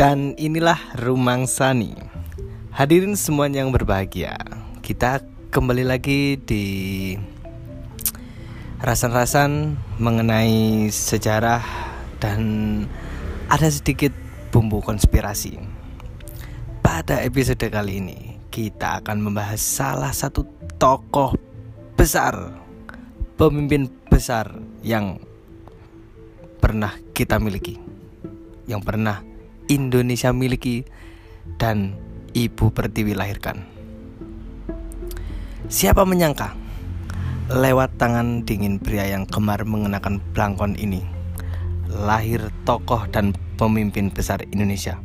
Dan inilah Rumang Sani. Hadirin semua yang berbahagia Kita kembali lagi di Rasan-rasan mengenai sejarah Dan ada sedikit bumbu konspirasi. Pada episode kali ini Kita akan membahas salah satu tokoh besar Pemimpin besar yang pernah kita miliki Yang pernah Indonesia miliki dan Ibu Pertiwi lahirkan. Siapa menyangka lewat tangan dingin pria yang gemar mengenakan belangkon ini lahir tokoh dan pemimpin besar Indonesia.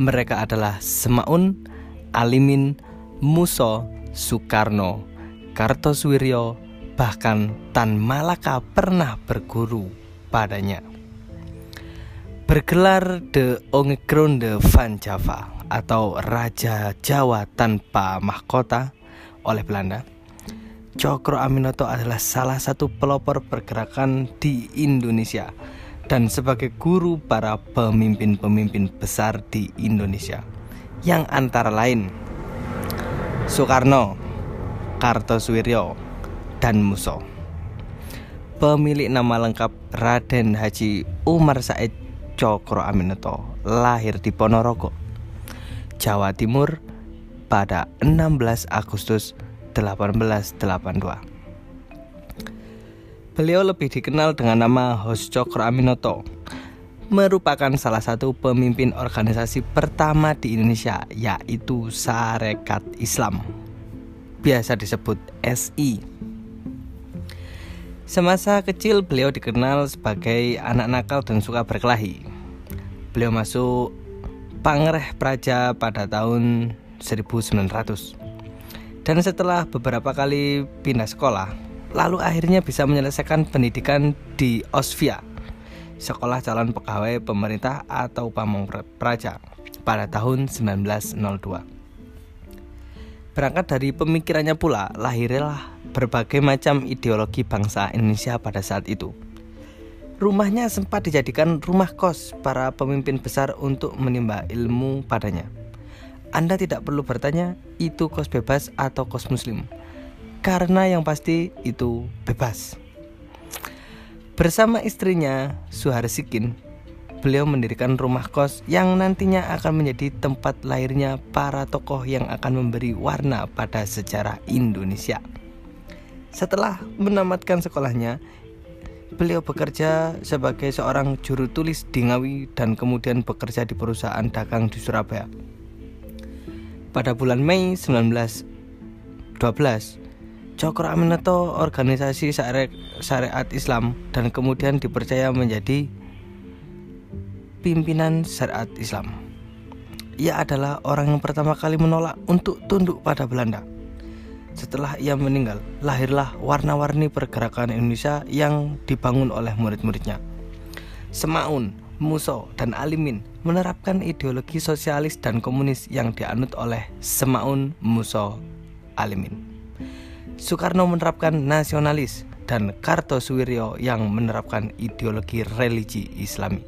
Mereka adalah Semaun, Alimin, Muso, Soekarno, Kartosuwiryo, bahkan Tan Malaka pernah berguru padanya bergelar The Ongekronde Van Java atau Raja Jawa tanpa mahkota oleh Belanda. Cokro Aminoto adalah salah satu pelopor pergerakan di Indonesia dan sebagai guru para pemimpin-pemimpin besar di Indonesia yang antara lain Soekarno, Kartosuwiryo, dan Muso. Pemilik nama lengkap Raden Haji Umar Said Cokro Aminoto lahir di Ponorogo, Jawa Timur pada 16 Agustus 1882. Beliau lebih dikenal dengan nama Hos Cokro Aminoto merupakan salah satu pemimpin organisasi pertama di Indonesia yaitu Sarekat Islam biasa disebut SI Semasa kecil beliau dikenal sebagai anak nakal dan suka berkelahi. Beliau masuk Pangreh Praja pada tahun 1900. Dan setelah beberapa kali pindah sekolah, lalu akhirnya bisa menyelesaikan pendidikan di Osvia, Sekolah Calon Pegawai Pemerintah atau Pamong Praja pada tahun 1902. Berangkat dari pemikirannya pula, lahirlah berbagai macam ideologi bangsa Indonesia pada saat itu. Rumahnya sempat dijadikan rumah kos para pemimpin besar untuk menimba ilmu padanya. Anda tidak perlu bertanya itu kos bebas atau kos muslim, karena yang pasti itu bebas. Bersama istrinya Suharsikin beliau mendirikan rumah kos yang nantinya akan menjadi tempat lahirnya para tokoh yang akan memberi warna pada sejarah Indonesia. Setelah menamatkan sekolahnya, beliau bekerja sebagai seorang juru tulis di Ngawi dan kemudian bekerja di perusahaan dagang di Surabaya. Pada bulan Mei 1912, Cokro Aminoto organisasi syariat Islam dan kemudian dipercaya menjadi pimpinan syariat Islam. Ia adalah orang yang pertama kali menolak untuk tunduk pada Belanda. Setelah ia meninggal, lahirlah warna-warni pergerakan Indonesia yang dibangun oleh murid-muridnya. Semaun, Muso, dan Alimin menerapkan ideologi sosialis dan komunis yang dianut oleh Semaun, Muso, Alimin. Soekarno menerapkan nasionalis dan Kartosuwiryo yang menerapkan ideologi religi Islami.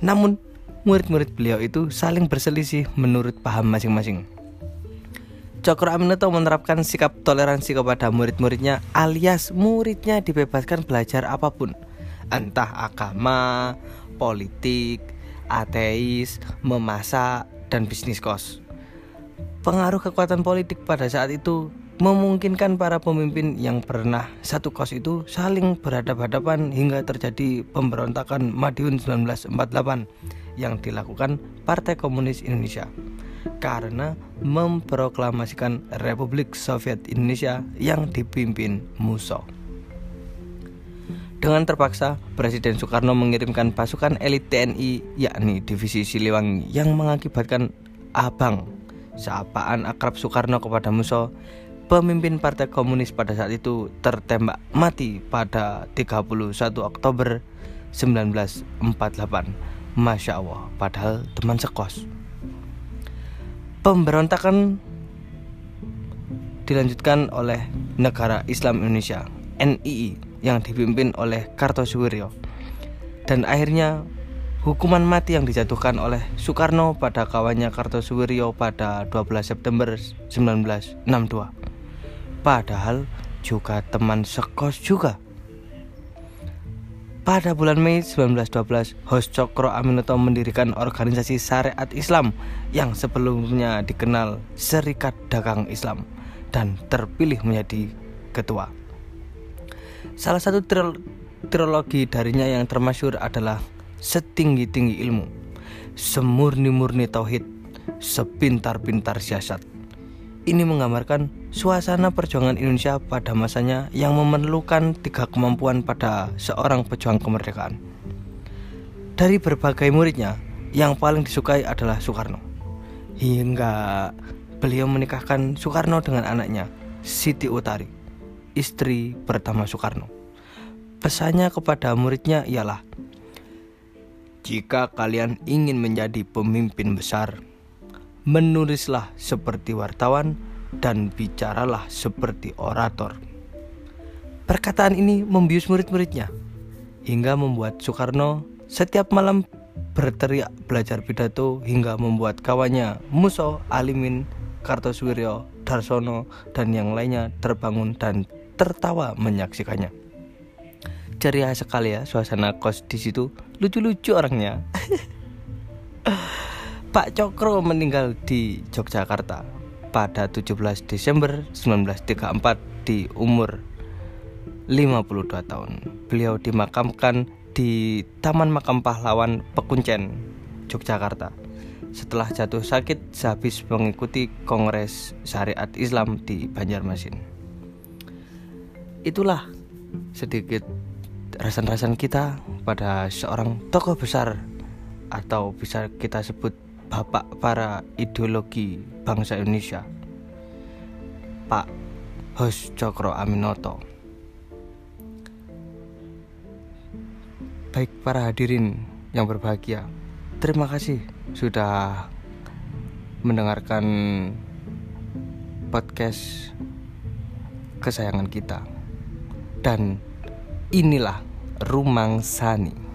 Namun, murid-murid beliau itu saling berselisih menurut paham masing-masing. Cokro Aminoto menerapkan sikap toleransi kepada murid-muridnya alias muridnya dibebaskan belajar apa pun. Entah agama, politik, ateis, memasak, dan bisnis kos. Pengaruh kekuatan politik pada saat itu memungkinkan para pemimpin yang pernah satu kos itu saling berhadapan-hadapan hingga terjadi pemberontakan Madiun 1948 yang dilakukan Partai Komunis Indonesia karena memproklamasikan Republik Soviet Indonesia yang dipimpin Muso. Dengan terpaksa, Presiden Soekarno mengirimkan pasukan elit TNI yakni Divisi Siliwangi yang mengakibatkan Abang, sapaan akrab Soekarno kepada Muso pemimpin Partai Komunis pada saat itu tertembak mati pada 31 Oktober 1948. Masya Allah, padahal teman sekos. Pemberontakan dilanjutkan oleh Negara Islam Indonesia (NII) yang dipimpin oleh Kartosuwiryo dan akhirnya hukuman mati yang dijatuhkan oleh Soekarno pada kawannya Kartosuwiryo pada 12 September 1962. Padahal juga teman sekos juga. Pada bulan Mei 1912, Hos Cokro Aminoto mendirikan organisasi syariat Islam yang sebelumnya dikenal Serikat Dagang Islam dan terpilih menjadi ketua. Salah satu trilogi darinya yang termasyur adalah Setinggi-tinggi ilmu, Semurni-murni tauhid, Sepintar-pintar siasat. Ini menggambarkan suasana perjuangan Indonesia pada masanya yang memerlukan tiga kemampuan pada seorang pejuang kemerdekaan. Dari berbagai muridnya, yang paling disukai adalah Soekarno. Hingga beliau menikahkan Soekarno dengan anaknya, Siti Utari, istri pertama Soekarno. Pesannya kepada muridnya ialah, jika kalian ingin menjadi pemimpin besar, menulislah seperti wartawan dan bicaralah seperti orator. Perkataan ini membius murid-muridnya hingga membuat Soekarno setiap malam berteriak belajar pidato hingga membuat kawannya Muso, Alimin, Kartosuwiryo, Darsono, dan yang lainnya terbangun dan tertawa menyaksikannya. Ceria sekali ya suasana kos di situ, lucu-lucu orangnya. Pak Cokro meninggal di Yogyakarta pada 17 Desember 1934 di umur 52 tahun. Beliau dimakamkan di Taman Makam Pahlawan Pekuncen, Yogyakarta. Setelah jatuh sakit sehabis mengikuti Kongres Syariat Islam di Banjarmasin. Itulah sedikit rasan-rasan kita pada seorang tokoh besar atau bisa kita sebut bapak para ideologi bangsa Indonesia Pak Hos Cokro Aminoto. Baik para hadirin yang berbahagia Terima kasih sudah mendengarkan podcast kesayangan kita. Dan inilah Rumang Sani